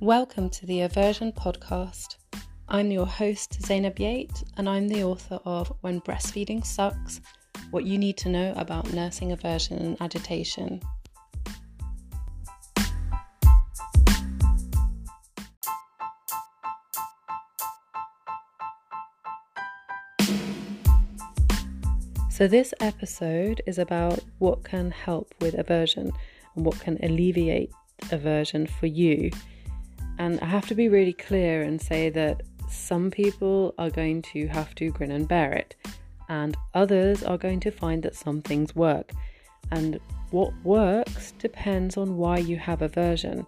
Welcome to the Aversion Podcast. I'm your host, Zainab Yate, and I'm the author of When Breastfeeding Sucks What You Need to Know About Nursing Aversion and Agitation. So, this episode is about what can help with aversion and what can alleviate aversion for you and I have to be really clear and say that some people are going to have to grin and bear it, and others are going to find that some things work. And what works depends on why you have aversion.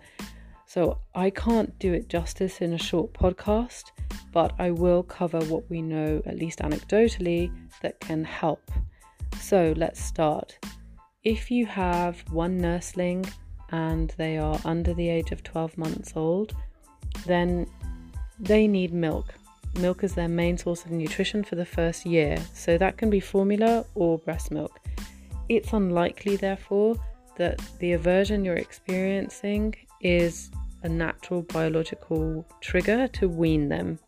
So I can't do it justice in a short podcast, but I will cover what we know, at least anecdotally, that can help. So let's start. If you have one nursling and they are under the age of 12 months old, then they need milk. Milk is their main source of nutrition for the first year, so that can be formula or breast milk. It's unlikely, therefore, that the aversion you're experiencing is a natural biological trigger to wean them.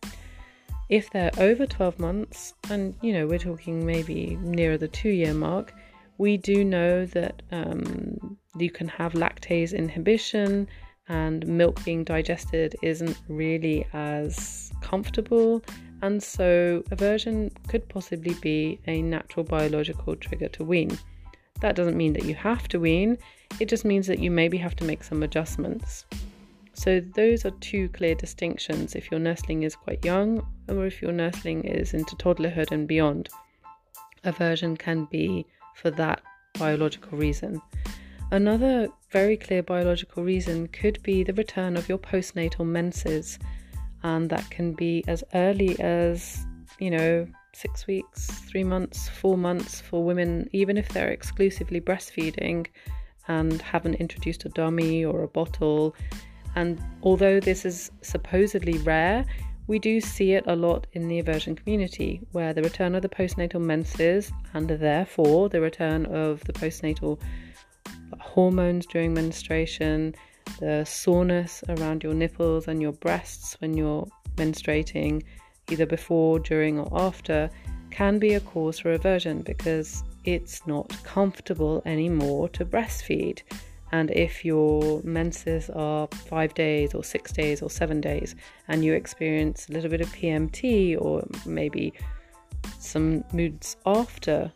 If they're over 12 months, and you know, we're talking maybe nearer the two year mark, we do know that um, you can have lactase inhibition and milk being digested isn't really as comfortable. And so, aversion could possibly be a natural biological trigger to wean. That doesn't mean that you have to wean, it just means that you maybe have to make some adjustments. So, those are two clear distinctions if your nursling is quite young or if your nursling is into toddlerhood and beyond. Aversion can be for that biological reason. Another very clear biological reason could be the return of your postnatal menses, and that can be as early as, you know, six weeks, three months, four months for women, even if they're exclusively breastfeeding and haven't introduced a dummy or a bottle. And although this is supposedly rare, we do see it a lot in the aversion community, where the return of the postnatal menses and therefore the return of the postnatal hormones during menstruation, the soreness around your nipples and your breasts when you're menstruating, either before, during, or after, can be a cause for aversion because it's not comfortable anymore to breastfeed. And if your menses are five days, or six days, or seven days, and you experience a little bit of PMT or maybe some moods after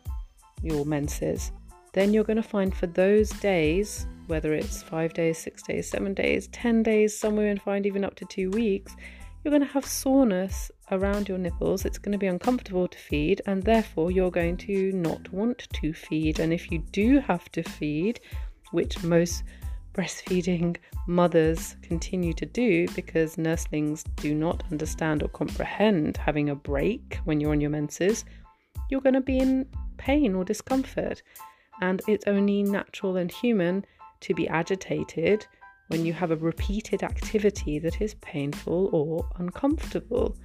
your menses, then you're going to find for those days, whether it's five days, six days, seven days, 10 days, some women find even up to two weeks, you're going to have soreness around your nipples. It's going to be uncomfortable to feed, and therefore you're going to not want to feed. And if you do have to feed, which most breastfeeding mothers continue to do because nurslings do not understand or comprehend having a break when you're on your menses, you're going to be in pain or discomfort and it's only natural and human to be agitated when you have a repeated activity that is painful or uncomfortable.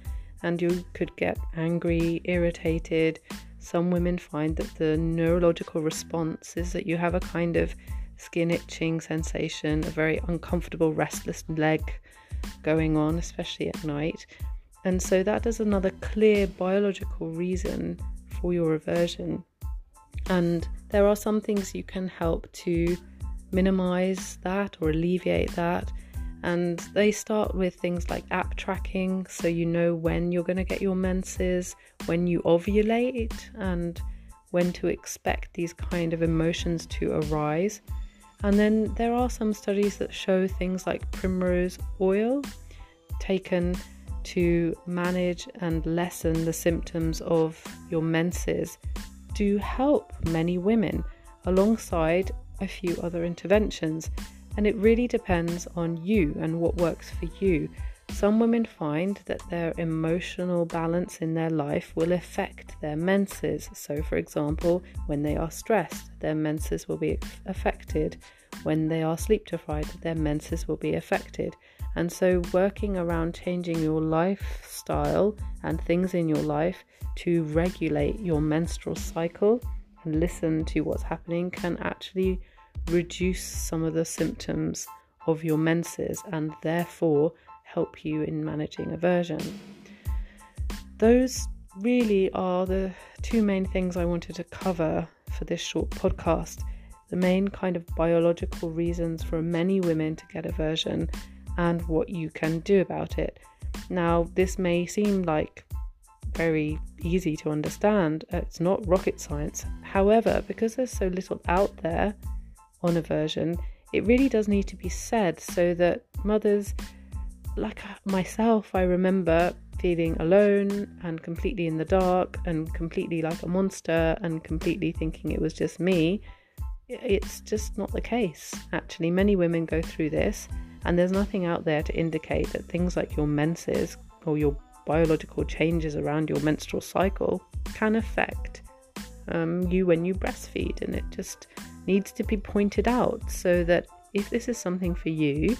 And you could get angry, irritated. Some women find that the neurological response is that you have a kind of skin itching sensation, a very uncomfortable, restless leg going on, especially at night. And so that is another clear biological reason for your aversion. And there are some things you can help to minimize that or alleviate that. And they start with things like app tracking, so you know when you're going to get your menses, when you ovulate, and when to expect these kind of emotions to arise. And then there are some studies that show things like primrose oil taken to manage and lessen the symptoms of your menses do help many women alongside a few other interventions, and it really depends on you and what works for you. Some women find that their emotional balance in their life will affect their menses. So, for example, when they are stressed, their menses will be affected. When they are sleep deprived, their menses will be affected. And so, working around changing your lifestyle and things in your life to regulate your menstrual cycle and listen to what's happening can actually reduce some of the symptoms of your menses and therefore help you in managing aversion. Those really are the two main things I wanted to cover for this short podcast. The main kind of biological reasons for many women to get aversion and what you can do about it. Now, this may seem like very easy to understand, it's not rocket science. However, because there's so little out there on aversion, it really does need to be said so that mothers like uh, myself, I remember feeling alone and completely in the dark and completely like a monster and completely thinking it was just me. It's just not the case. Actually, many women go through this, and there's nothing out there to indicate that things like your menses or your biological changes around your menstrual cycle can affect um, you when you breastfeed, and it just needs to be pointed out so that if this is something for you,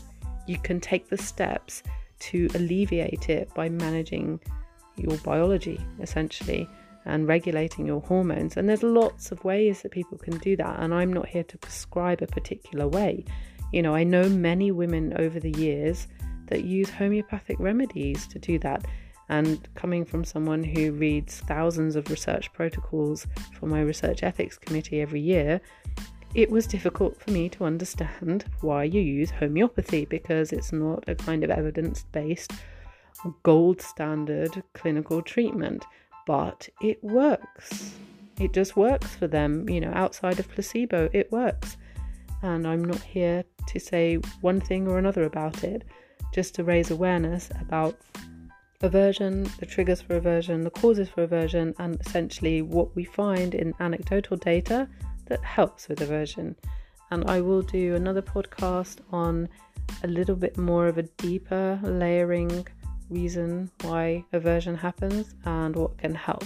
you can take the steps to alleviate it by managing your biology essentially and regulating your hormones. And there's lots of ways that people can do that. And I'm not here to prescribe a particular way. You know, I know many women over the years that use homeopathic remedies to do that. And coming from someone who reads thousands of research protocols for my research ethics committee every year, it was difficult for me to understand why you use homeopathy because it's not a kind of evidence based, gold standard clinical treatment, but it works. It just works for them, you know, outside of placebo, it works. And I'm not here to say one thing or another about it, just to raise awareness about aversion, the triggers for aversion, the causes for aversion, and essentially what we find in anecdotal data that helps with aversion. And I will do another podcast on a little bit more of a deeper layering reason why aversion happens and what can help.